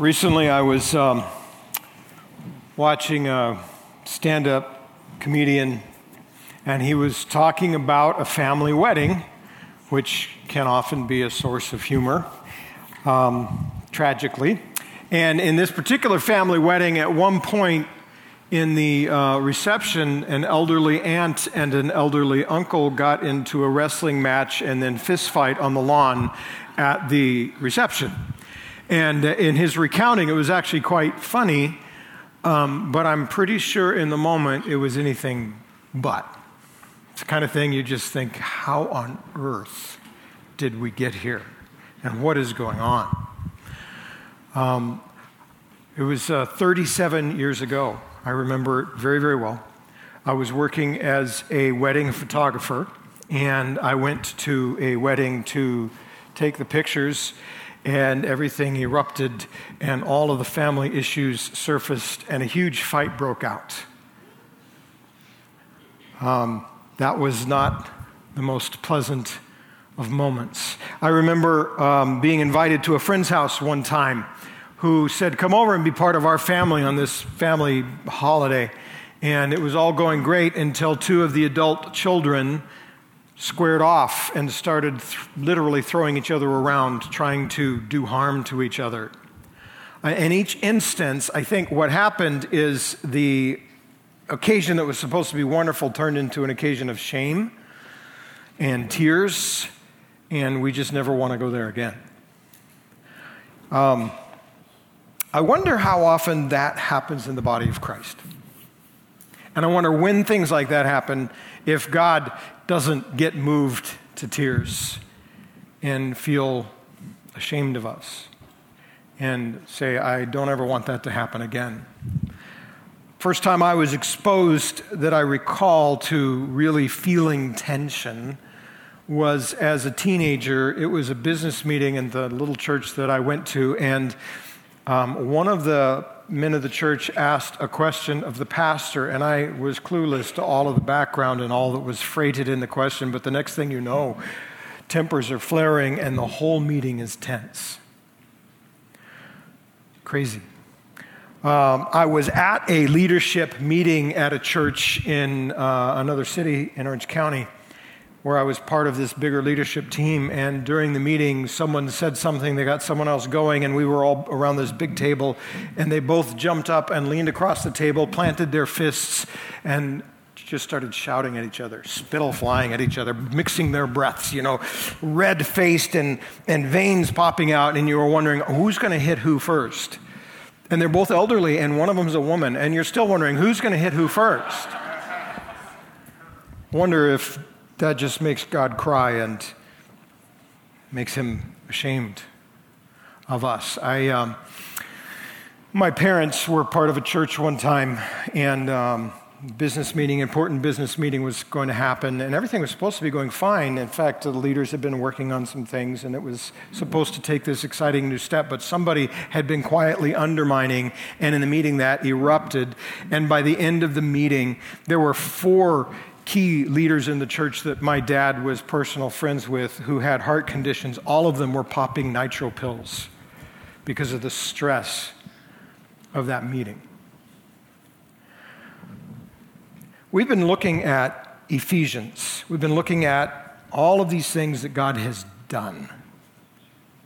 Recently, I was um, watching a stand up comedian, and he was talking about a family wedding, which can often be a source of humor, um, tragically. And in this particular family wedding, at one point in the uh, reception, an elderly aunt and an elderly uncle got into a wrestling match and then fistfight on the lawn at the reception. And in his recounting, it was actually quite funny, um, but I'm pretty sure in the moment it was anything but. It's the kind of thing you just think, how on earth did we get here? And what is going on? Um, it was uh, 37 years ago. I remember it very, very well. I was working as a wedding photographer, and I went to a wedding to take the pictures and everything erupted, and all of the family issues surfaced, and a huge fight broke out. Um, that was not the most pleasant of moments. I remember um, being invited to a friend's house one time who said, Come over and be part of our family on this family holiday. And it was all going great until two of the adult children squared off and started th- literally throwing each other around, trying to do harm to each other. Uh, in each instance, I think what happened is the occasion that was supposed to be wonderful turned into an occasion of shame and tears, and we just never want to go there again. Um, I wonder how often that happens in the body of Christ. And I wonder when things like that happen, if God doesn't get moved to tears and feel ashamed of us and say, I don't ever want that to happen again. First time I was exposed that I recall to really feeling tension was as a teenager. It was a business meeting in the little church that I went to, and um, one of the men of the church asked a question of the pastor, and I was clueless to all of the background and all that was freighted in the question. But the next thing you know, tempers are flaring and the whole meeting is tense. Crazy. Um, I was at a leadership meeting at a church in uh, another city in Orange County where I was part of this bigger leadership team. And during the meeting, someone said something, they got someone else going, and we were all around this big table. And they both jumped up and leaned across the table, planted their fists, and just started shouting at each other, spittle flying at each other, mixing their breaths, you know, red faced and, and veins popping out. And you were wondering who's going to hit who first. And they're both elderly, and one of them's a woman, and you're still wondering who's going to hit who first. Wonder if that just makes God cry and makes him ashamed of us. I, um, my parents were part of a church one time, and um, business meeting, important business meeting was going to happen, and everything was supposed to be going fine. In fact, the leaders had been working on some things, and it was supposed to take this exciting new step, but somebody had been quietly undermining, and in the meeting that erupted. And by the end of the meeting, there were four key leaders in the church that my dad was personal friends with who had heart conditions, all of them were popping nitro pills because of the stress of that meeting. We've been looking at Ephesians. We've been looking at all of these things that God has done.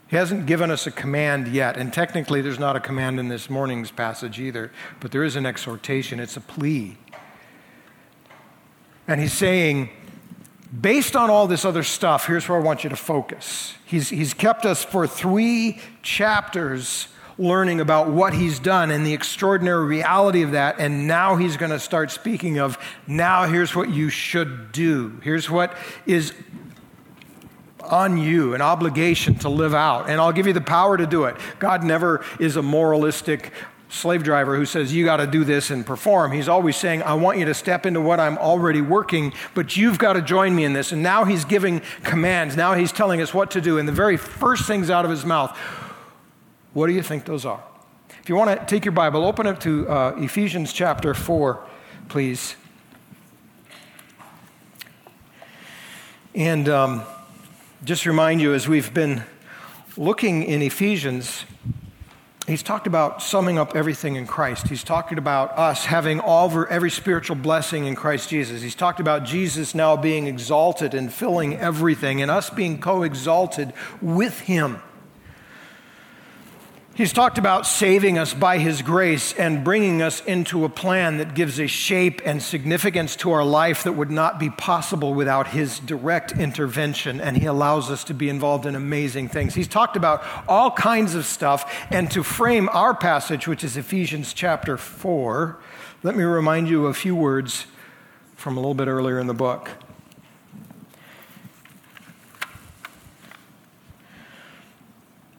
He hasn't given us a command yet, and technically there's not a command in this morning's passage either, but there is an exhortation, it's a plea. And he's saying, based on all this other stuff, here's where I want you to focus. He's, he's kept us for three chapters learning about what he's done and the extraordinary reality of that. And now he's going to start speaking of now here's what you should do. Here's what is on you, an obligation to live out. And I'll give you the power to do it. God never is a moralistic, slave driver who says, You got to do this and perform. He's always saying, I want you to step into what I'm already working, but you've got to join me in this. And now he's giving commands. Now he's telling us what to do. And the very first things out of his mouth, what do you think those are? If you want to take your Bible, open it to uh, Ephesians chapter 4, please. And um, just remind you, as we've been looking in Ephesians, he's talked about summing up everything in Christ. He's talked about us having all every spiritual blessing in Christ Jesus. He's talked about Jesus now being exalted and filling everything, and us being co exalted with him. He's talked about saving us by His grace and bringing us into a plan that gives a shape and significance to our life that would not be possible without His direct intervention. And He allows us to be involved in amazing things. He's talked about all kinds of stuff. And to frame our passage, which is Ephesians chapter 4, let me remind you a few words from a little bit earlier in the book.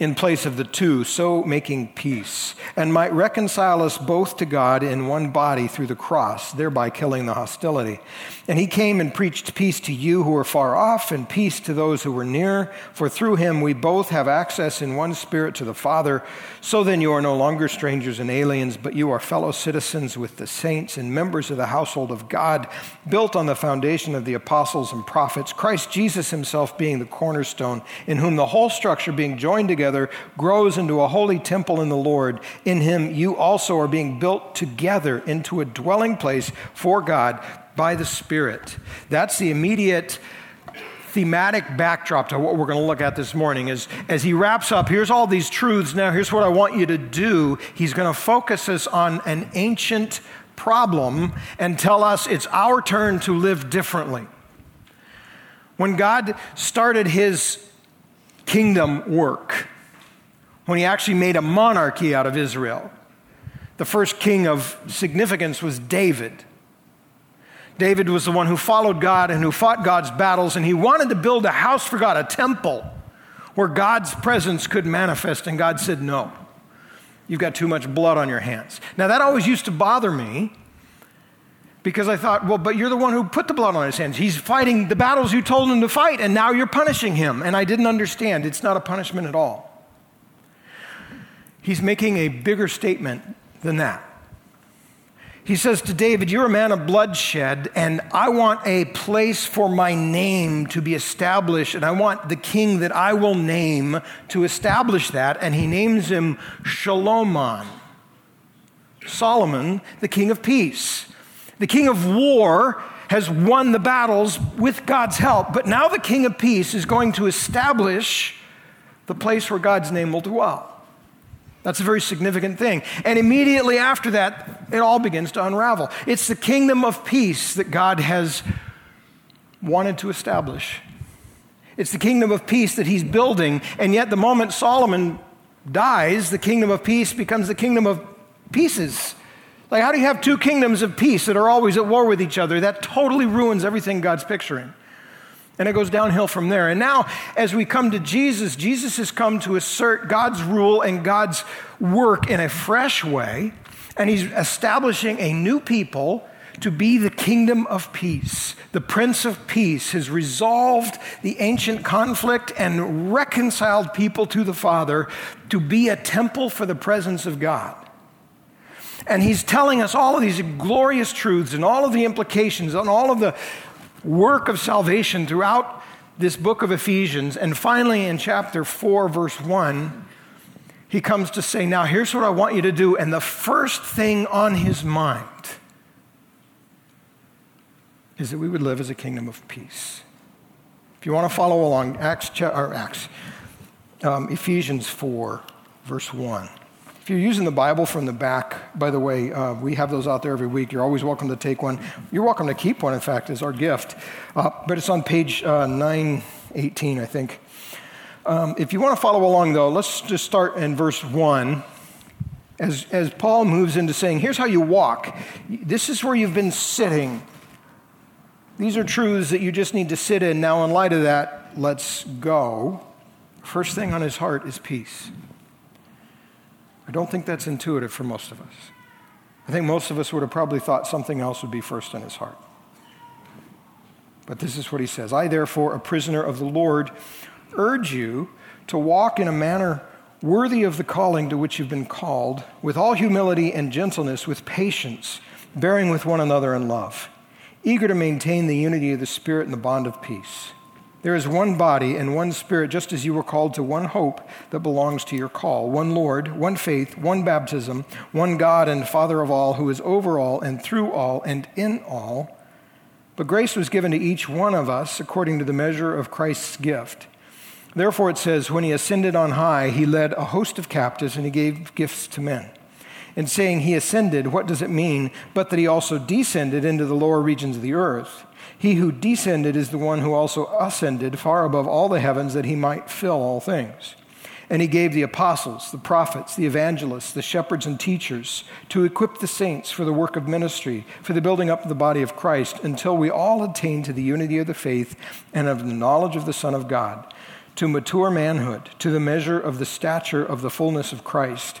in place of the two, so making peace, and might reconcile us both to God in one body through the cross, thereby killing the hostility. And he came and preached peace to you who are far off, and peace to those who were near, for through him we both have access in one spirit to the Father. So then you are no longer strangers and aliens, but you are fellow citizens with the saints and members of the household of God, built on the foundation of the apostles and prophets, Christ Jesus himself being the cornerstone, in whom the whole structure being joined together together grows into a holy temple in the Lord. In him, you also are being built together into a dwelling place for God by the Spirit. That's the immediate thematic backdrop to what we're going to look at this morning is as he wraps up here's all these truths now here's what i want you to do he's going to focus us on an ancient problem and tell us it's our turn to live differently when god started his kingdom work when he actually made a monarchy out of Israel. The first king of significance was David. David was the one who followed God and who fought God's battles, and he wanted to build a house for God, a temple where God's presence could manifest. And God said, No, you've got too much blood on your hands. Now, that always used to bother me because I thought, well, but you're the one who put the blood on his hands. He's fighting the battles you told him to fight, and now you're punishing him. And I didn't understand. It's not a punishment at all he's making a bigger statement than that. He says to David, You're a man of bloodshed, and I want a place for my name to be established, and I want the king that I will name to establish that. And he names him Shalomon, Solomon, the king of peace. The king of war has won the battles with God's help, but now the king of peace is going to establish the place where God's name will dwell. That's a very significant thing. And immediately after that, it all begins to unravel. It's the kingdom of peace that God has wanted to establish. It's the kingdom of peace that he's building, and yet the moment Solomon dies, the kingdom of peace becomes the kingdom of pieces. Like, how do you have two kingdoms of peace that are always at war with each other? That totally ruins everything God's picturing. And it goes downhill from there. And now, as we come to Jesus, Jesus has come to assert God's rule and God's work in a fresh way. And he's establishing a new people to be the kingdom of peace. The Prince of Peace has resolved the ancient conflict and reconciled people to the Father to be a temple for the presence of God. And he's telling us all of these glorious truths and all of the implications and all of the work of salvation throughout this book of Ephesians. And finally, in chapter 4, verse 1, he comes to say, Now, here's what I want you to do. And the first thing on his mind is that we would live as a kingdom of peace. If you want to follow along, Acts, or Acts, um, Ephesians 4, verse 1. If you're using the Bible from the back, by the way, uh, we have those out there every week. You're always welcome to take one. You're welcome to keep one, in fact, as our gift. Uh, but it's on page uh, 918, I think. Um, if you want to follow along, though, let's just start in verse 1. As, as Paul moves into saying, here's how you walk. This is where you've been sitting. These are truths that you just need to sit in. Now, in light of that, let's go. First thing on his heart is peace. I don't think that's intuitive for most of us. I think most of us would have probably thought something else would be first in his heart. But this is what he says I, therefore, a prisoner of the Lord, urge you to walk in a manner worthy of the calling to which you've been called, with all humility and gentleness, with patience, bearing with one another in love, eager to maintain the unity of the Spirit and the bond of peace. There is one body and one Spirit, just as you were called to one hope that belongs to your call one Lord, one faith, one baptism, one God and Father of all, who is over all and through all and in all. But grace was given to each one of us according to the measure of Christ's gift. Therefore, it says, When he ascended on high, he led a host of captives and he gave gifts to men. In saying he ascended, what does it mean but that he also descended into the lower regions of the earth? He who descended is the one who also ascended far above all the heavens that he might fill all things. And he gave the apostles, the prophets, the evangelists, the shepherds, and teachers to equip the saints for the work of ministry, for the building up of the body of Christ, until we all attain to the unity of the faith and of the knowledge of the Son of God, to mature manhood, to the measure of the stature of the fullness of Christ,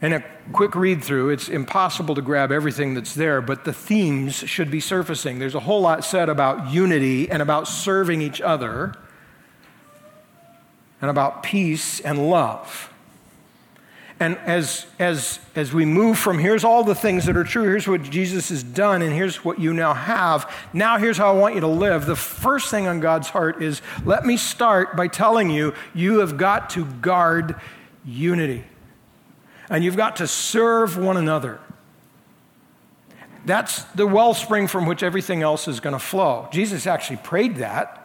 And a quick read through, it's impossible to grab everything that's there, but the themes should be surfacing. There's a whole lot said about unity and about serving each other and about peace and love. And as, as, as we move from here's all the things that are true, here's what Jesus has done, and here's what you now have, now here's how I want you to live. The first thing on God's heart is let me start by telling you, you have got to guard unity. And you've got to serve one another. That's the wellspring from which everything else is going to flow. Jesus actually prayed that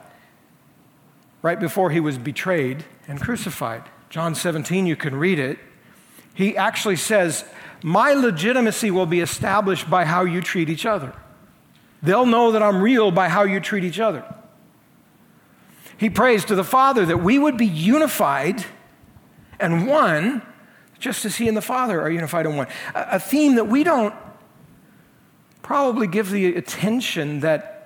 right before he was betrayed and crucified. John 17, you can read it. He actually says, My legitimacy will be established by how you treat each other. They'll know that I'm real by how you treat each other. He prays to the Father that we would be unified and one, just as He and the Father are unified in one. A, theme that we don't probably give the attention that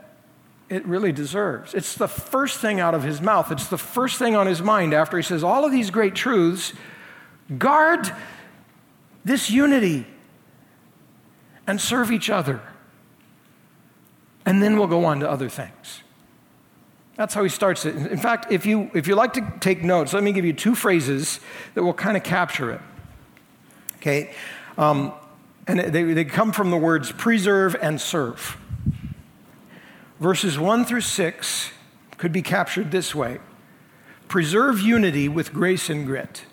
it really deserves. It's the first thing out of his mouth, it's the first thing on his mind after he says all of these great truths. Guard this unity and serve each other. And then we'll go on to other things. That's how he starts it. In fact, if you, if you like to take notes, let me give you two phrases that will kind of capture it. Okay? Um, and they, they come from the words preserve and serve verses 1 through 6 could be captured this way Preserve unity with grace and grit.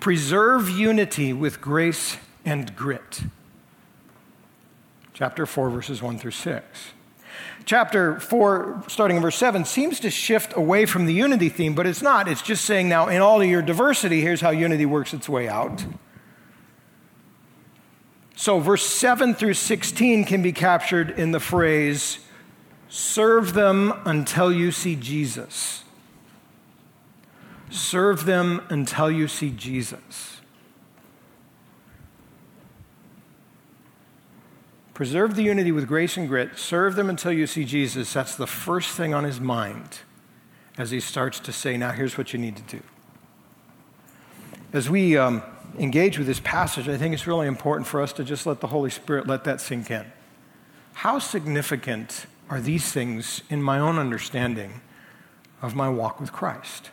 Preserve unity with grace and grit. Chapter 4, verses 1 through 6. Chapter 4, starting in verse 7, seems to shift away from the unity theme, but it's not. It's just saying now, in all of your diversity, here's how unity works its way out. So, verse 7 through 16 can be captured in the phrase, serve them until you see Jesus. Serve them until you see Jesus. Preserve the unity with grace and grit. Serve them until you see Jesus. That's the first thing on his mind as he starts to say, Now, here's what you need to do. As we um, engage with this passage, I think it's really important for us to just let the Holy Spirit let that sink in. How significant are these things in my own understanding of my walk with Christ?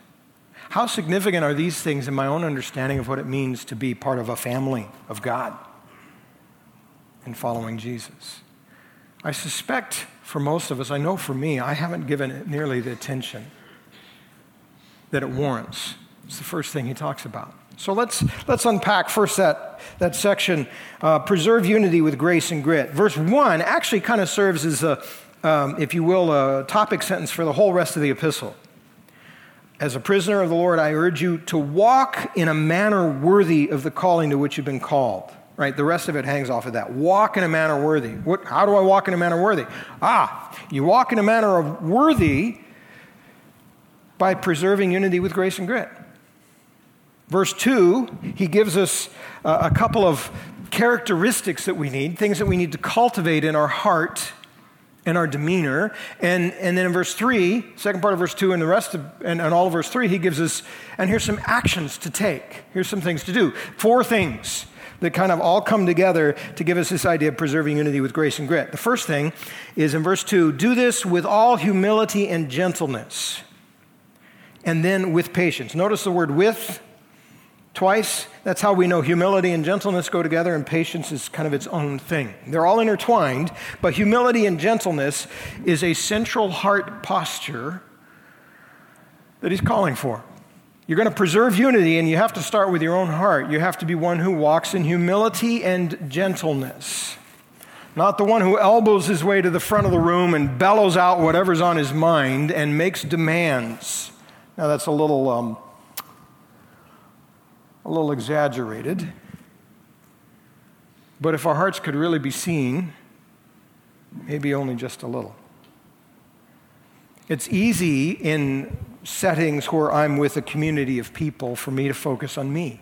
How significant are these things in my own understanding of what it means to be part of a family of God and following Jesus? I suspect for most of us, I know for me, I haven't given it nearly the attention that it warrants. It's the first thing he talks about. So let's, let's unpack first that, that section uh, preserve unity with grace and grit. Verse 1 actually kind of serves as a, um, if you will, a topic sentence for the whole rest of the epistle. As a prisoner of the Lord, I urge you to walk in a manner worthy of the calling to which you've been called. Right? The rest of it hangs off of that. Walk in a manner worthy. What, how do I walk in a manner worthy? Ah, you walk in a manner of worthy by preserving unity with grace and grit. Verse 2, he gives us a couple of characteristics that we need, things that we need to cultivate in our heart and our demeanor. And, and then in verse 3, second part of verse 2, and the rest of, and, and all of verse 3, he gives us, and here's some actions to take. Here's some things to do. Four things that kind of all come together to give us this idea of preserving unity with grace and grit. The first thing is in verse 2 do this with all humility and gentleness, and then with patience. Notice the word with twice. That's how we know humility and gentleness go together, and patience is kind of its own thing. They're all intertwined, but humility and gentleness is a central heart posture that he's calling for. You're going to preserve unity, and you have to start with your own heart. You have to be one who walks in humility and gentleness. Not the one who elbows his way to the front of the room and bellows out whatever's on his mind and makes demands. Now, that's a little um, a little exaggerated. But if our hearts could really be seen, maybe only just a little. It's easy in settings where I'm with a community of people for me to focus on me,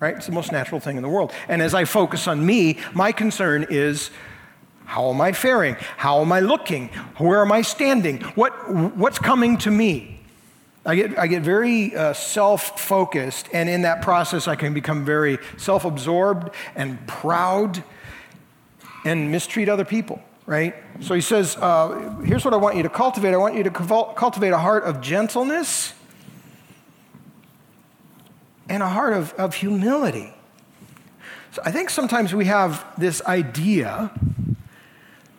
right? It's the most natural thing in the world. And as I focus on me, my concern is how am I faring? How am I looking? Where am I standing? What, what's coming to me? I get, I get very uh, self focused, and in that process, I can become very self absorbed and proud and mistreat other people, right? So he says, uh, Here's what I want you to cultivate I want you to cultivate a heart of gentleness and a heart of, of humility. So I think sometimes we have this idea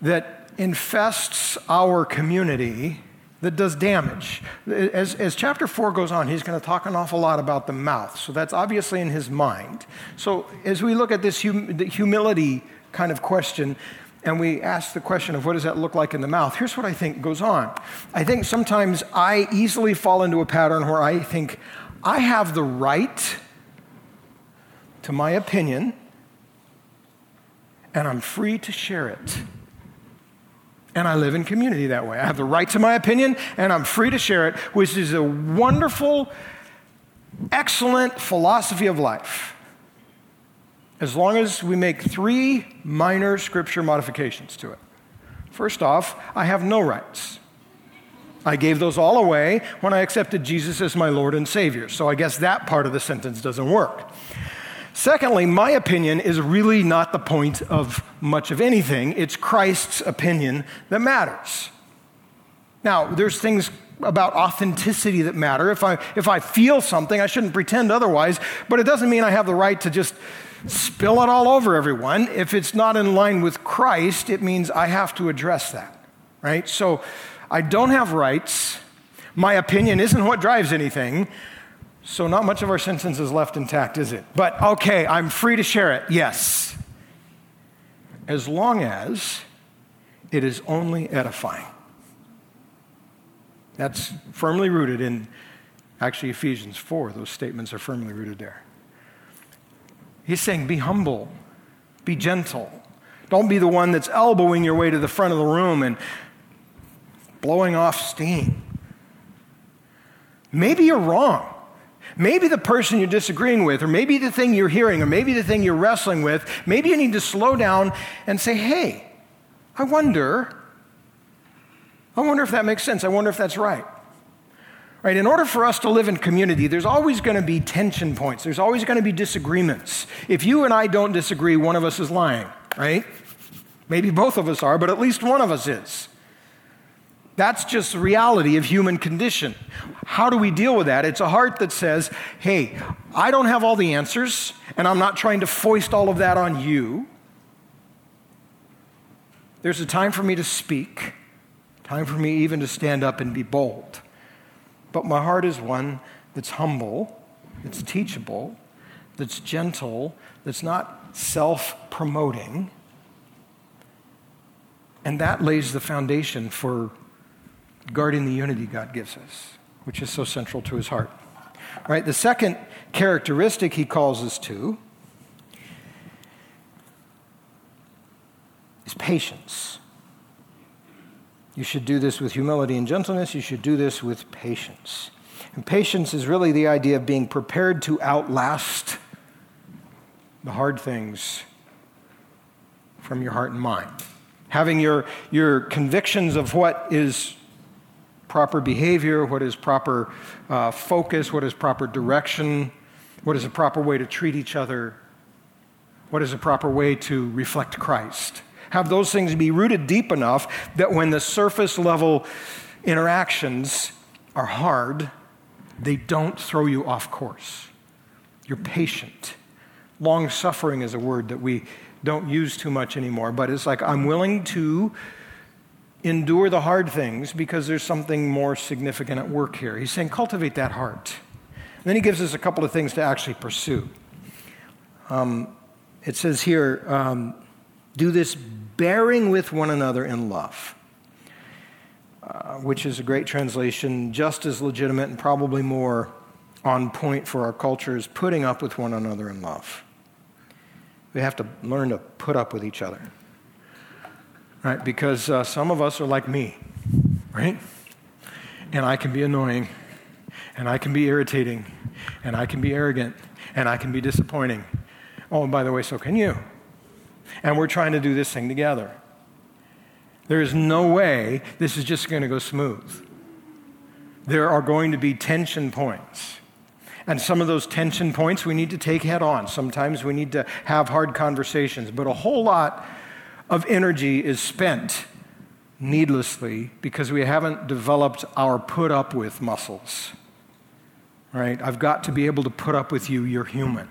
that infests our community that does damage. As, as chapter 4 goes on, he's going to talk an awful lot about the mouth. So that's obviously in his mind. So as we look at this hum, humility kind of question, and we ask the question of what does that look like in the mouth, here's what I think goes on. I think sometimes I easily fall into a pattern where I think I have the right to my opinion, and I'm free to share it. And I live in community that way. I have the right to my opinion and I'm free to share it, which is a wonderful, excellent philosophy of life. As long as we make three minor scripture modifications to it. First off, I have no rights. I gave those all away when I accepted Jesus as my Lord and Savior. So I guess that part of the sentence doesn't work. Secondly, my opinion is really not the point of much of anything. It's Christ's opinion that matters. Now, there's things about authenticity that matter. If I, if I feel something, I shouldn't pretend otherwise, but it doesn't mean I have the right to just spill it all over everyone. If it's not in line with Christ, it means I have to address that, right? So I don't have rights. My opinion isn't what drives anything. So, not much of our sentence is left intact, is it? But okay, I'm free to share it. Yes. As long as it is only edifying. That's firmly rooted in actually Ephesians 4. Those statements are firmly rooted there. He's saying, be humble, be gentle. Don't be the one that's elbowing your way to the front of the room and blowing off steam. Maybe you're wrong. Maybe the person you're disagreeing with, or maybe the thing you're hearing, or maybe the thing you're wrestling with, maybe you need to slow down and say, hey, I wonder, I wonder if that makes sense. I wonder if that's right. Right, in order for us to live in community, there's always going to be tension points. There's always going to be disagreements. If you and I don't disagree, one of us is lying, right? Maybe both of us are, but at least one of us is. That's just the reality of human condition. How do we deal with that? It's a heart that says, hey, I don't have all the answers, and I'm not trying to foist all of that on you. There's a time for me to speak, time for me even to stand up and be bold. But my heart is one that's humble, that's teachable, that's gentle, that's not self promoting. And that lays the foundation for guarding the unity God gives us, which is so central to his heart. Right? The second characteristic he calls us to is patience. You should do this with humility and gentleness. You should do this with patience. And patience is really the idea of being prepared to outlast the hard things from your heart and mind. Having your, your convictions of what is proper behavior, what is proper uh, focus, what is proper direction, what is a proper way to treat each other, what is a proper way to reflect Christ. Have those things be rooted deep enough that when the surface level interactions are hard, they don't throw you off course. You're patient. Long suffering is a word that we don't use too much anymore, but it's like I'm willing to endure the hard things because there's something more significant at work here. He's saying, cultivate that heart. And then he gives us a couple of things to actually pursue. Um, it says here, um, do this bearing with one another in love, uh, which is a great translation, just as legitimate and probably more on point for our culture is putting up with one another in love. We have to learn to put up with each other, right? Because uh, some of us are like me, right? And I can be annoying, and I can be irritating, and I can be arrogant, and I can be disappointing. Oh, and by the way, so can you. And we're trying to do this thing together. There is no way this is just going to go smooth. There are going to be tension points. And some of those tension points we need to take head on. Sometimes we need to have hard conversations. But a whole lot of energy is spent needlessly because we haven't developed our put up with muscles. Right? I've got to be able to put up with you. You're human.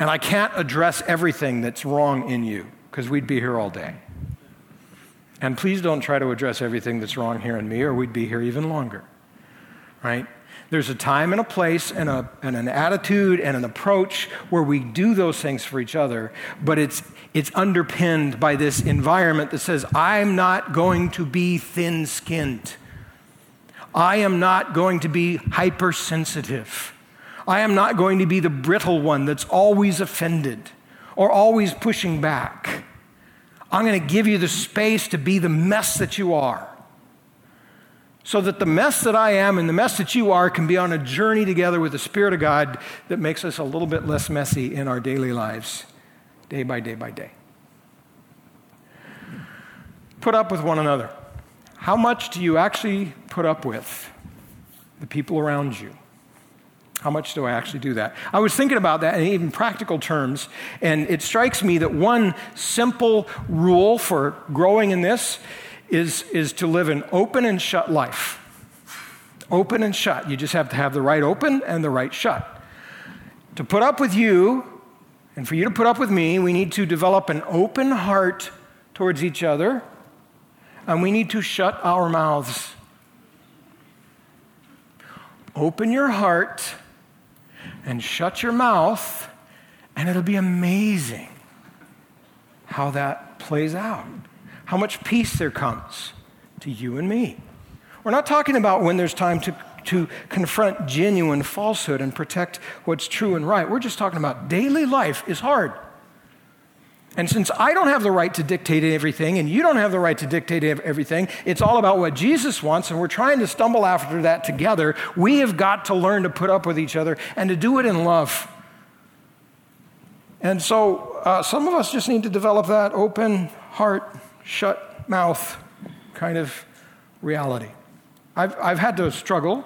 And I can't address everything that's wrong in you because we'd be here all day. And please don't try to address everything that's wrong here in me or we'd be here even longer. Right? There's a time and a place and, a, and an attitude and an approach where we do those things for each other, but it's, it's underpinned by this environment that says, I'm not going to be thin skinned. I am not going to be hypersensitive. I am not going to be the brittle one that's always offended or always pushing back. I'm going to give you the space to be the mess that you are. So that the mess that I am and the mess that you are can be on a journey together with the Spirit of God that makes us a little bit less messy in our daily lives, day by day by day. Put up with one another. How much do you actually put up with the people around you? How much do I actually do that? I was thinking about that in even practical terms, and it strikes me that one simple rule for growing in this is, is to live an open and shut life. Open and shut. You just have to have the right open and the right shut. To put up with you, and for you to put up with me, we need to develop an open heart towards each other, and we need to shut our mouths. Open your heart and shut your mouth, and it'll be amazing how that plays out. How much peace there comes to you and me. We're not talking about when there's time to, to confront genuine falsehood and protect what's true and right. We're just talking about daily life is hard. And since I don't have the right to dictate everything and you don't have the right to dictate everything, it's all about what Jesus wants, and we're trying to stumble after that together. We have got to learn to put up with each other and to do it in love. And so uh, some of us just need to develop that open heart, shut mouth kind of reality. I've, I've had to struggle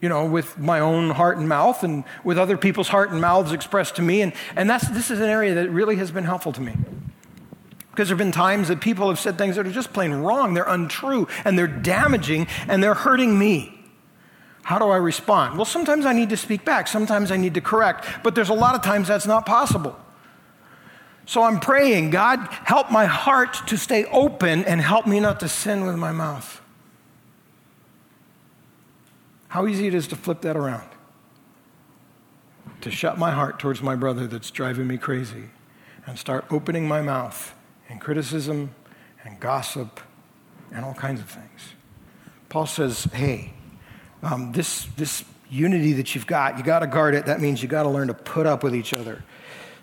you know, with my own heart and mouth and with other people's heart and mouths expressed to me. And, and that's, this is an area that really has been helpful to me. Because there have been times that people have said things that are just plain wrong, they're untrue, and they're damaging, and they're hurting me. How do I respond? Well, sometimes I need to speak back, sometimes I need to correct, but there's a lot of times that's not possible. So I'm praying, God, help my heart to stay open and help me not to sin with my mouth. How easy it is to flip that around. To shut my heart towards my brother that's driving me crazy and start opening my mouth in criticism and gossip and all kinds of things. Paul says, hey, um, this, this unity that you've got, you got to guard it. That means you got to learn to put up with each other.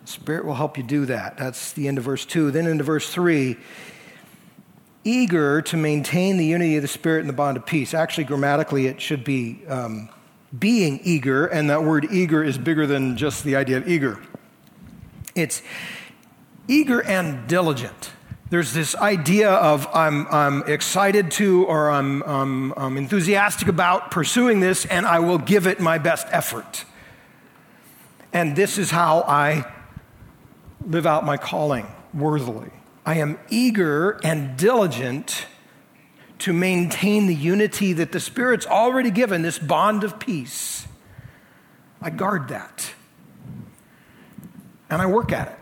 Spirit will help you do that. That's the end of verse 2. Then into verse 3, eager to maintain the unity of the Spirit and the bond of peace. Actually, grammatically, it should be um, being eager, and that word eager is bigger than just the idea of eager. It's eager and diligent. There's this idea of I'm, I'm excited to or I'm, I'm, I'm enthusiastic about pursuing this, and I will give it my best effort. And this is how I live out my calling worthily. I am eager and diligent to maintain the unity that the Spirit's already given, this bond of peace. I guard that. And I work at it.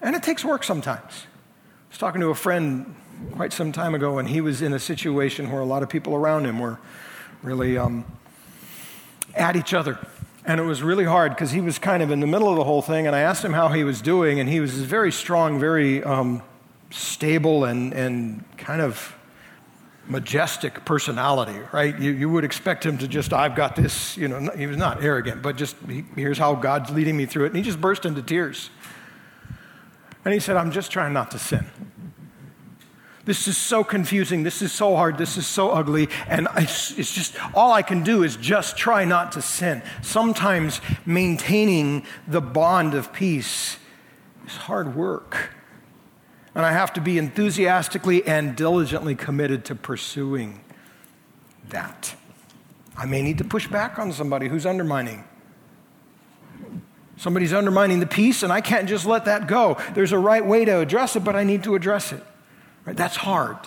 And it takes work sometimes. I was talking to a friend quite some time ago, and he was in a situation where a lot of people around him were really um, at each other. And it was really hard because he was kind of in the middle of the whole thing. And I asked him how he was doing, and he was very strong, very um, stable, and, and kind of majestic personality, right? You, you would expect him to just, I've got this, you know, he was not arrogant, but just, he, here's how God's leading me through it. And he just burst into tears. And he said, I'm just trying not to sin. This is so confusing. This is so hard. This is so ugly. And it's just, all I can do is just try not to sin. Sometimes maintaining the bond of peace is hard work. And I have to be enthusiastically and diligently committed to pursuing that. I may need to push back on somebody who's undermining. Somebody's undermining the peace, and I can't just let that go. There's a right way to address it, but I need to address it. Right? That's hard.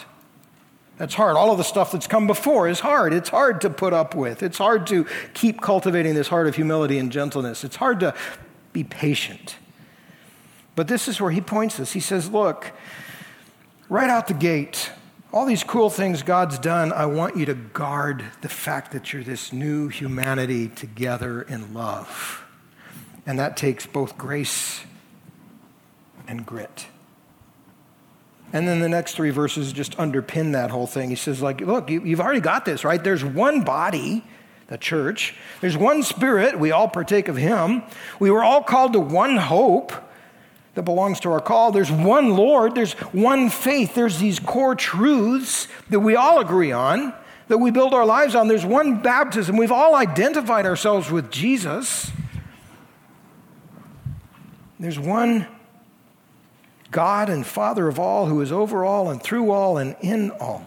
That's hard. All of the stuff that's come before is hard. It's hard to put up with. It's hard to keep cultivating this heart of humility and gentleness. It's hard to be patient. But this is where he points us. He says, Look, right out the gate, all these cool things God's done, I want you to guard the fact that you're this new humanity together in love. And that takes both grace and grit. And then the next three verses just underpin that whole thing. He says, like, look, you, have already got this, right? There's one body, the church. There's one spirit. We all partake of him. We were all called to one hope that belongs to our call. There's one Lord, there's one faith, there's these core truths that we all agree on, that we build our lives on. There's one baptism. We've all identified ourselves with Jesus. There's one God and Father of all who is over all and through all and in all.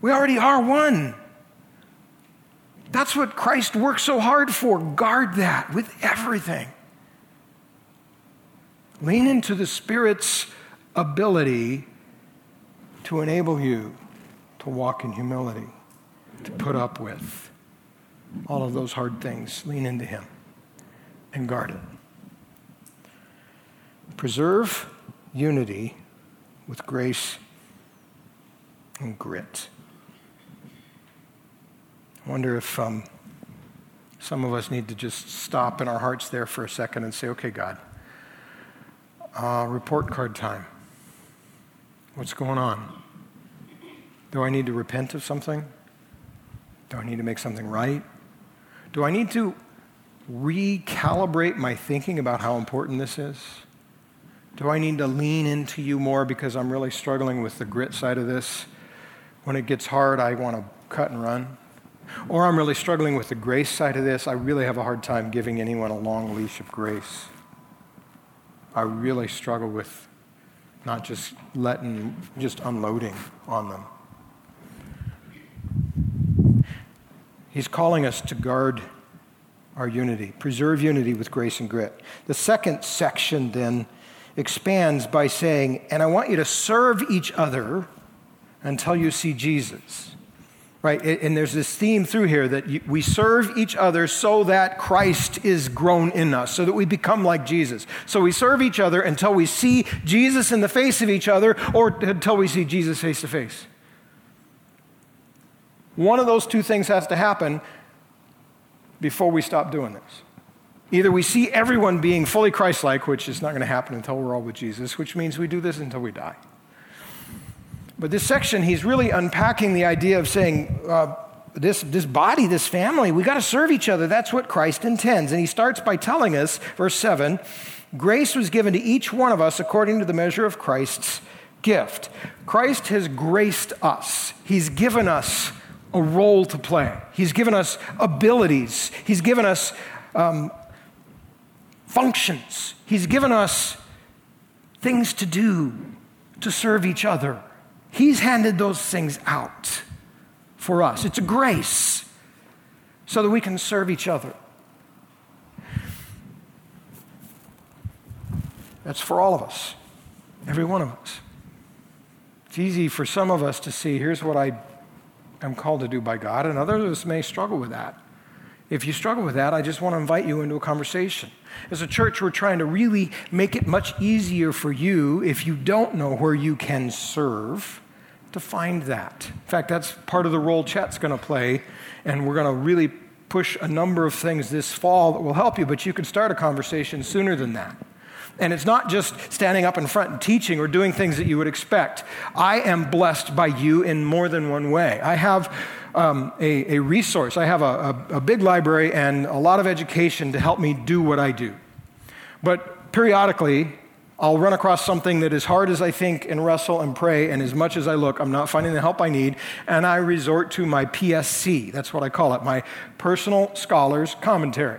We already are one. That's what Christ worked so hard for. Guard that with everything. Lean into the Spirit's ability to enable you to walk in humility, to put up with all of those hard things. Lean into Him and guard it. Preserve unity with grace and grit. I wonder if um, some of us need to just stop in our hearts there for a second and say, okay, God. Uh, report card time. What's going on? Do I need to repent of something? Do I need to make something right? Do I need to recalibrate my thinking about how important this is? Do I need to lean into you more because I'm really struggling with the grit side of this? When it gets hard, I want to cut and run. Or I'm really struggling with the grace side of this. I really have a hard time giving anyone a long leash of grace. I really struggle with not just letting, just unloading on them. He's calling us to guard our unity, preserve unity with grace and grit. The second section then expands by saying, and I want you to serve each other until you see Jesus right? And there's this theme through here that we serve each other so that Christ is grown in us, so that we become like Jesus. So we serve each other until we see Jesus in the face of each other or until we see Jesus face to face. One of those two things has to happen before we stop doing this. Either we see everyone being fully Christ like, which is not going to happen until we're all with Jesus, which means we do this until we die. But this section, he's really unpacking the idea of saying, uh, this, this body, this family, we got to serve each other. That's what Christ intends. And he starts by telling us, verse 7, Grace was given to each one of us according to the measure of Christ's gift. Christ has graced us, He's given us a role to play, He's given us abilities, He's given us um, functions, He's given us things to do to serve each other. He's handed those things out for us. It's a grace so that we can serve each other. That's for all of us, every one of us. It's easy for some of us to see here's what I am called to do by God, and others of us may struggle with that. If you struggle with that, I just want to invite you into a conversation. As a church, we're trying to really make it much easier for you if you don't know where you can serve to find that. In fact, that's part of the role Chet's going to play, and we're going to really push a number of things this fall that will help you, but you can start a conversation sooner than that. And it's not just standing up in front and teaching or doing things that you would expect. I am blessed by you in more than one way. I have um, a, a, resource, I have a, a, a big library and a lot of education to help me do what I do. But periodically, I'll run across something that, as hard as I think and wrestle and pray, and as much as I look, I'm not finding the help I need, and I resort to my PSC. That's what I call it, my personal scholar's commentary.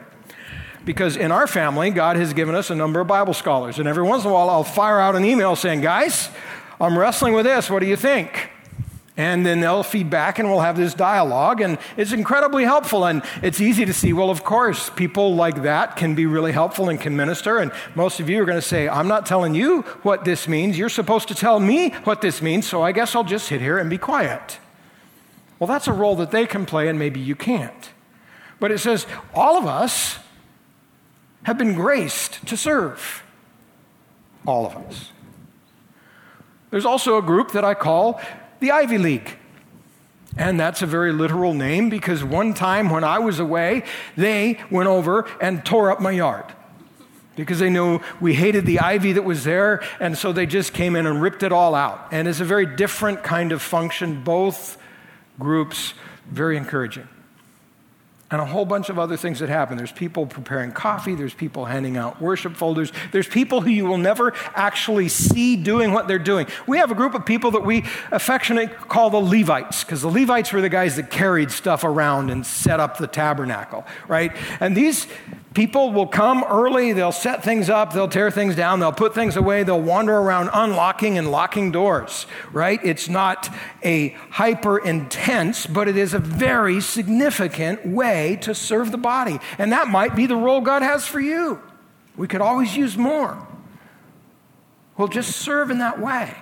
Because in our family, God has given us a number of Bible scholars. And every once in a while, I'll fire out an email saying, Guys, I'm wrestling with this. What do you think? And then they'll feed back and we'll have this dialogue. And it's incredibly helpful. And it's easy to see, well, of course, people like that can be really helpful and can minister. And most of you are going to say, I'm not telling you what this means. You're supposed to tell me what this means. So I guess I'll just sit here and be quiet. Well, that's a role that they can play, and maybe you can't. But it says, all of us have been graced to serve. All of us. There's also a group that I call the Ivy League. And that's a very literal name because one time when I was away, they went over and tore up my yard because they knew we hated the ivy that was there, and so they just came in and ripped it all out. And it's a very different kind of function, both groups very encouraging and a whole bunch of other things that happen. There's people preparing coffee, there's people handing out worship folders, there's people who you will never actually see doing what they're doing. We have a group of people that we affectionately call the Levites, because the Levites were the guys that carried stuff around and set up the tabernacle, right? And these People will come early, they'll set things up, they'll tear things down, they'll put things away, they'll wander around unlocking and locking doors, right? It's not a hyper intense, but it is a very significant way to serve the body. And that might be the role God has for you. We could always use more. We'll just serve in that way.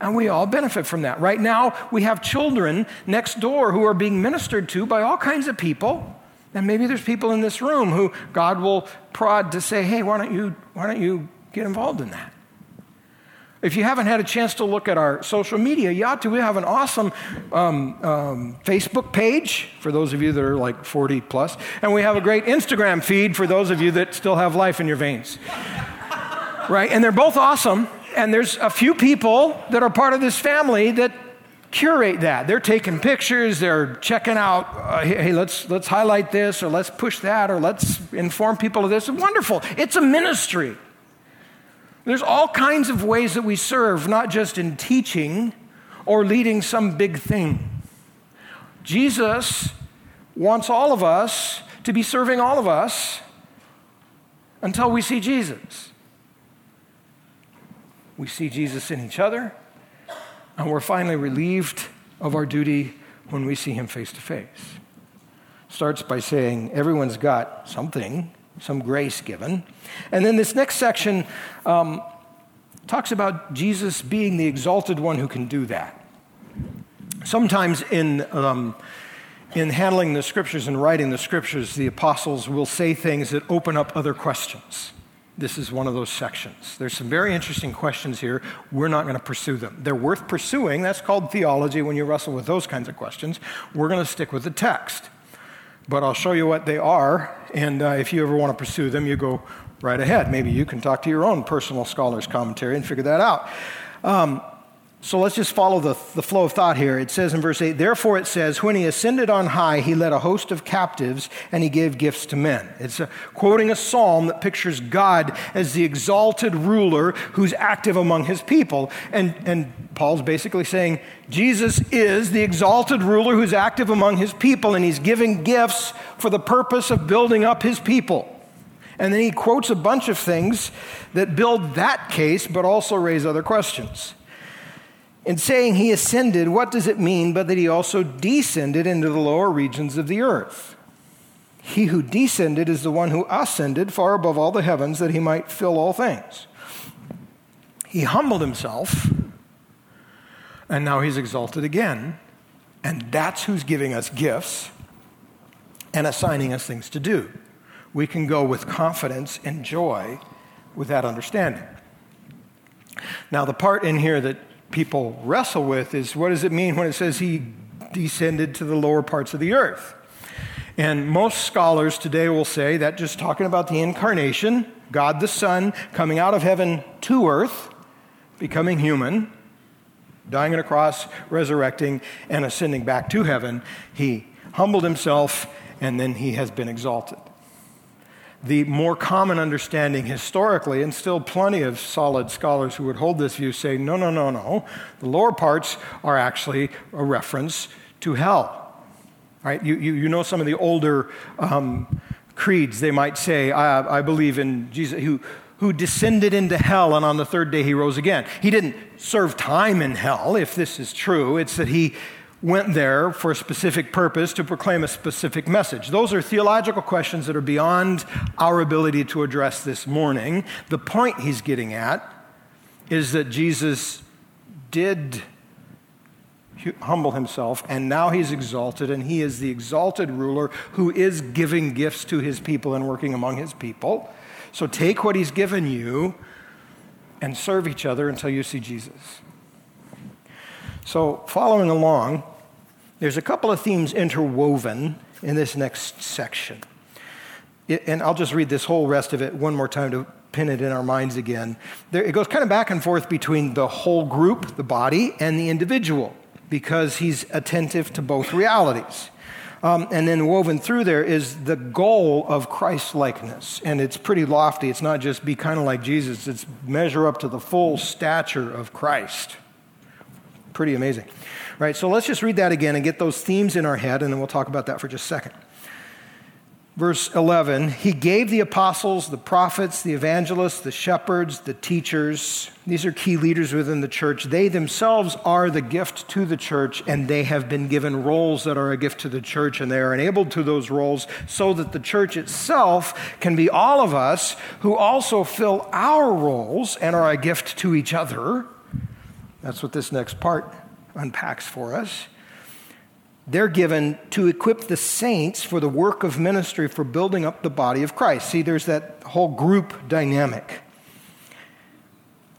And we all benefit from that. Right now, we have children next door who are being ministered to by all kinds of people and maybe there's people in this room who God will prod to say, hey, why don't you, why don't you get involved in that? If you haven't had a chance to look at our social media, you ought to. We have an awesome um, um, Facebook page for those of you that are like 40 plus, and we have a great Instagram feed for those of you that still have life in your veins. right? And they're both awesome. And there's a few people that are part of this family that curate that. They're taking pictures, they're checking out, uh, hey, let's, let's highlight this, or let's push that, or let's inform people of this. Wonderful. It's a ministry. There's all kinds of ways that we serve, not just in teaching or leading some big thing. Jesus wants all of us to be serving all of us until we see Jesus. We see Jesus in each other, and we're finally relieved of our duty when we see him face to face. Starts by saying everyone's got something, some grace given. And then this next section um, talks about Jesus being the exalted one who can do that. Sometimes in, um, in handling the scriptures and writing the scriptures, the apostles will say things that open up other questions. This is one of those sections. There's some very interesting questions here. We're not going to pursue them. They're worth pursuing. That's called theology when you wrestle with those kinds of questions. We're going to stick with the text. But I'll show you what they are. And uh, if you ever want to pursue them, you go right ahead. Maybe you can talk to your own personal scholar's commentary and figure that out. Um, So let's just follow the, the flow of thought here. It says in verse 8, Therefore it says, When he ascended on high, he led a host of captives and he gave gifts to men. It's a, quoting a psalm that pictures God as the exalted ruler who's active among his people. And, and Paul's basically saying, Jesus is the exalted ruler who's active among his people and he's giving gifts for the purpose of building up his people. And then he quotes a bunch of things that build that case but also raise other questions. In saying he ascended, what does it mean but that he also descended into the lower regions of the earth? He who descended is the one who ascended far above all the heavens that he might fill all things. He humbled himself, and now he's exalted again. And that's who's giving us gifts and assigning us things to do. We can go with confidence and joy with that understanding. Now, the part in here that people wrestle with is what does it mean when it says he descended to the lower parts of the earth? And most scholars today will say that just talking about the incarnation, God the Son coming out of heaven to earth, becoming human, dying on a cross, resurrecting, and ascending back to heaven, he humbled himself and then he has been exalted the more common understanding historically, and still plenty of solid scholars who would hold this view say, no, no, no, no. The lower parts are actually a reference to hell. Right? You, you, you know some of the older um, creeds, they might say, I, I believe in Jesus, who, who descended into hell and on the third day he rose again. He didn't serve time in hell, if this is true. It's that he went there for a specific purpose to proclaim a specific message. Those are theological questions that are beyond our ability to address this morning. The point he's getting at is that Jesus did humble himself, and now he's exalted, and he is the exalted ruler who is giving gifts to his people and working among his people. So take what he's given you and serve each other until you see Jesus. So, following along, there's a couple of themes interwoven in this next section. It, and I'll just read this whole rest of it one more time to pin it in our minds again. There, it goes kind of back and forth between the whole group, the body, and the individual, because he's attentive to both realities. Um, and then woven through there is the goal of Christ likeness. And it's pretty lofty. It's not just be kind of like Jesus, it's measure up to the full stature of Christ. Pretty amazing. Right, so let's just read that again and get those themes in our head, and then we'll talk about that for just a second. Verse 11, he gave the apostles, the prophets, the evangelists, the shepherds, the teachers. These are key leaders within the church. They themselves are the gift to the church, and they have been given roles that are a gift to the church, and they are enabled to those roles so that the church itself can be all of us who also fill our roles and are a gift to each other. That's what this next part unpacks for us. They're given to equip the saints for the work of ministry for building up the body of Christ. See, there's that whole group dynamic.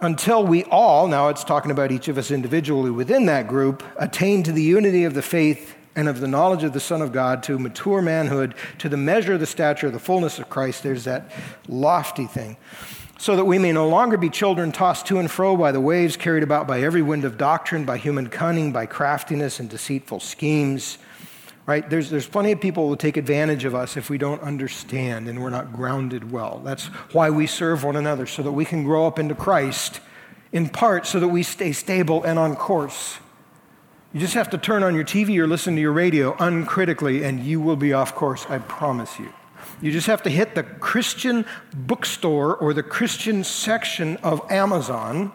Until we all, now it's talking about each of us individually within that group, attain to the unity of the faith and of the knowledge of the Son of God, to mature manhood, to the measure of the stature of the fullness of Christ. There's that lofty thing so that we may no longer be children tossed to and fro by the waves, carried about by every wind of doctrine, by human cunning, by craftiness and deceitful schemes. Right? There's, there's plenty of people who will take advantage of us if we don't understand and we're not grounded well. That's why we serve one another, so that we can grow up into Christ, in part so that we stay stable and on course. You just have to turn on your TV or listen to your radio uncritically, and you will be off course, I promise you. You just have to hit the Christian bookstore or the Christian section of Amazon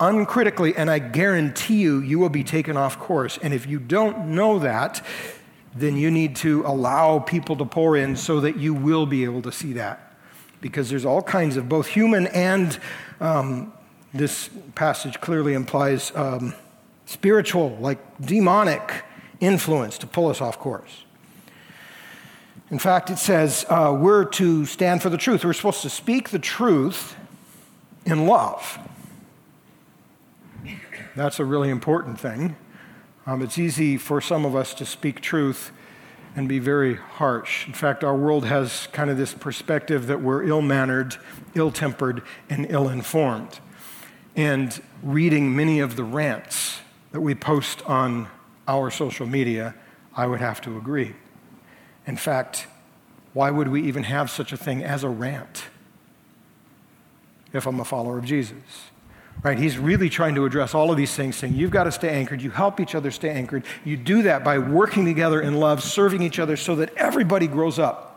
uncritically, and I guarantee you, you will be taken off course. And if you don't know that, then you need to allow people to pour in so that you will be able to see that. Because there's all kinds of both human and um, this passage clearly implies um, spiritual, like demonic influence to pull us off course. In fact, it says uh, we're to stand for the truth. We're supposed to speak the truth in love. That's a really important thing. Um, it's easy for some of us to speak truth and be very harsh. In fact, our world has kind of this perspective that we're ill mannered, ill tempered, and ill informed. and reading many of the rants that we post on our social media, I would have to agree. In fact, why would we even have such a thing as a rant if I'm a follower of Jesus? Right? He's really trying to address all of these things, saying you've got to stay anchored. You help each other stay anchored. You do that by working together in love, serving each other so that everybody grows up.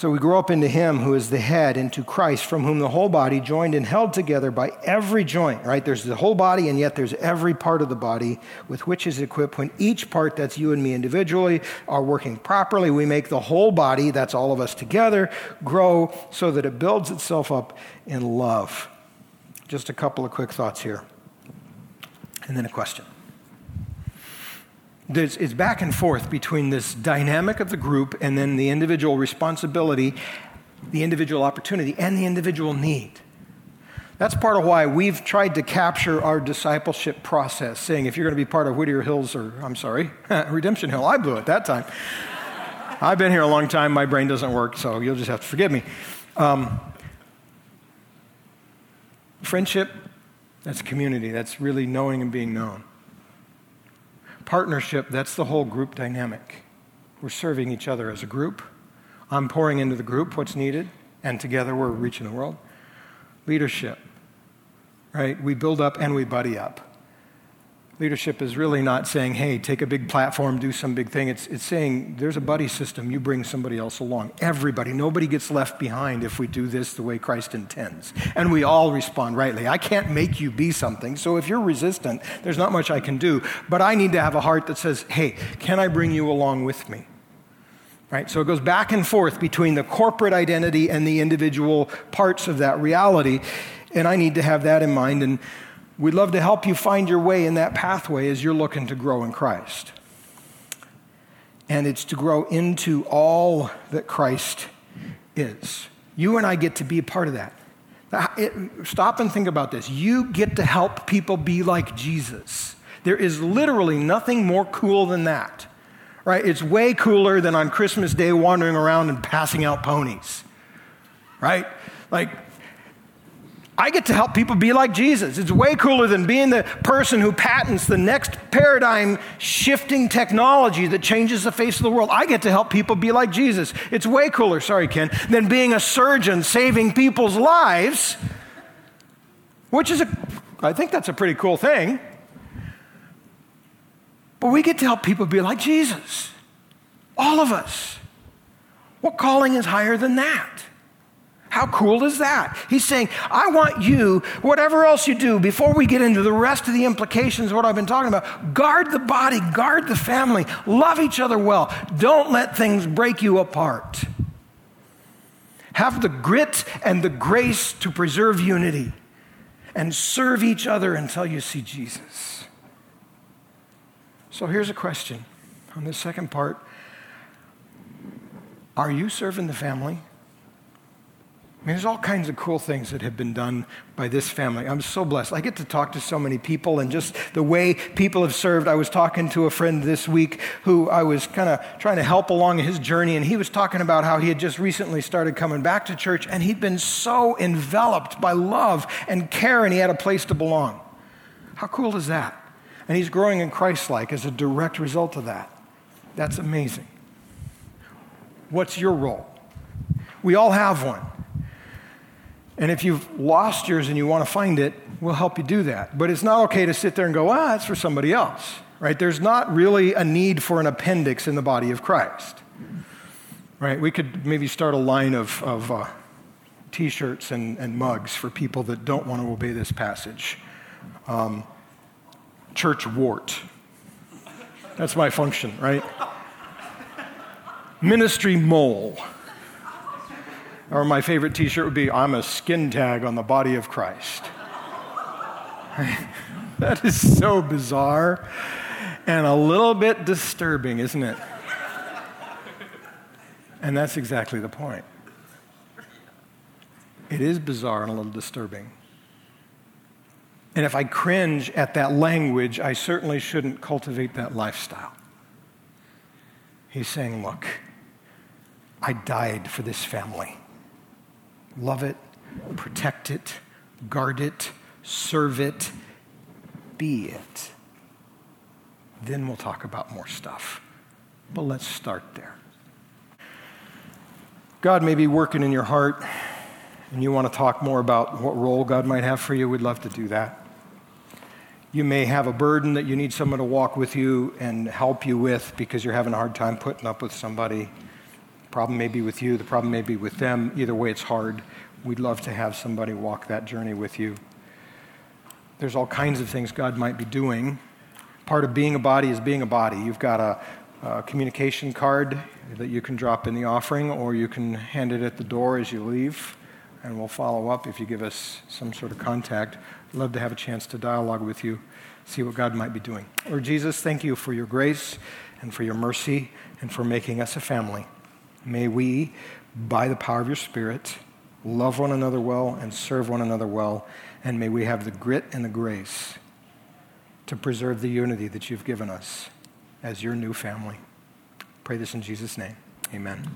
So we grow up into Him who is the head, into Christ, from whom the whole body, joined and held together by every joint, right? There's the whole body, and yet there's every part of the body with which is equipped. When each part, that's you and me individually, are working properly, we make the whole body, that's all of us together, grow so that it builds itself up in love. Just a couple of quick thoughts here, and then a question there's, it's back and forth between this dynamic of the group and then the individual responsibility, the individual opportunity, and the individual need. That's part of why we've tried to capture our discipleship process, saying if you're going to be part of Whittier Hills, or I'm sorry, Redemption Hill, I blew it that time. I've been here a long time, my brain doesn't work, so you'll just have to forgive me. Um, friendship, that's community, that's really knowing and being known. Partnership, that's the whole group dynamic. We're serving each other as a group. I'm pouring into the group what's needed, and together we're reaching the world. Leadership, right? We build up and we buddy up. Leadership is really not saying, hey, take a big platform, do some big thing. It's, it's saying there's a buddy system, you bring somebody else along. Everybody, nobody gets left behind if we do this the way Christ intends. And we all respond rightly. I can't make you be something, so if you're resistant, there's not much I can do. But I need to have a heart that says, hey, can I bring you along with me? Right? So it goes back and forth between the corporate identity and the individual parts of that reality. And I need to have that in mind. And We'd love to help you find your way in that pathway as you're looking to grow in Christ. And it's to grow into all that Christ is. You and I get to be a part of that. Stop and think about this. You get to help people be like Jesus. There is literally nothing more cool than that, right? It's way cooler than on Christmas Day wandering around and passing out ponies, right? Like, I get to help people be like Jesus. It's way cooler than being the person who patents the next paradigm shifting technology that changes the face of the world. I get to help people be like Jesus. It's way cooler, sorry, Ken, than being a surgeon saving people's lives, which is a, I think that's a pretty cool thing. But we get to help people be like Jesus. All of us. What calling is higher than that? How cool is that? He's saying, I want you, whatever else you do, before we get into the rest of the implications of what I've been talking about, guard the body, guard the family, love each other well. Don't let things break you apart. Have the grit and the grace to preserve unity and serve each other until you see Jesus. So here's a question on the second part Are you serving the family? I mean, there's all kinds of cool things that have been done by this family. I'm so blessed. I get to talk to so many people and just the way people have served. I was talking to a friend this week who I was kind of trying to help along his journey, and he was talking about how he had just recently started coming back to church, and he'd been so enveloped by love and care, and he had a place to belong. How cool is that? And he's growing in Christ like as a direct result of that. That's amazing. What's your role? We all have one. And if you've lost yours and you want to find it, we'll help you do that. But it's not okay to sit there and go, ah, it's for somebody else, right? There's not really a need for an appendix in the body of Christ, right? We could maybe start a line of, of uh, t shirts and, and mugs for people that don't want to obey this passage. Um, church wart. That's my function, right? Ministry mole. Or my favorite t shirt would be, I'm a skin tag on the body of Christ. that is so bizarre and a little bit disturbing, isn't it? And that's exactly the point. It is bizarre and a little disturbing. And if I cringe at that language, I certainly shouldn't cultivate that lifestyle. He's saying, look, I died for this family. Love it, protect it, guard it, serve it, be it. Then we'll talk about more stuff. But let's start there. God may be working in your heart and you want to talk more about what role God might have for you, we'd love to do that. You may have a burden that you need someone to walk with you and help you with because you're having a hard time putting up with somebody. Problem may be with you, the problem may be with them. Either way, it's hard. We'd love to have somebody walk that journey with you. There's all kinds of things God might be doing. Part of being a body is being a body. You've got a, a communication card that you can drop in the offering, or you can hand it at the door as you leave and we'll follow up if you give us some sort of contact. Love to have a chance to dialogue with you, see what God might be doing. Lord Jesus, thank you for your grace and for your mercy and for making us a family. May we, by the power of your Spirit, love one another well and serve one another well, and may we have the grit and the grace to preserve the unity that you've given us as your new family. Pray this in Jesus' name. Amen.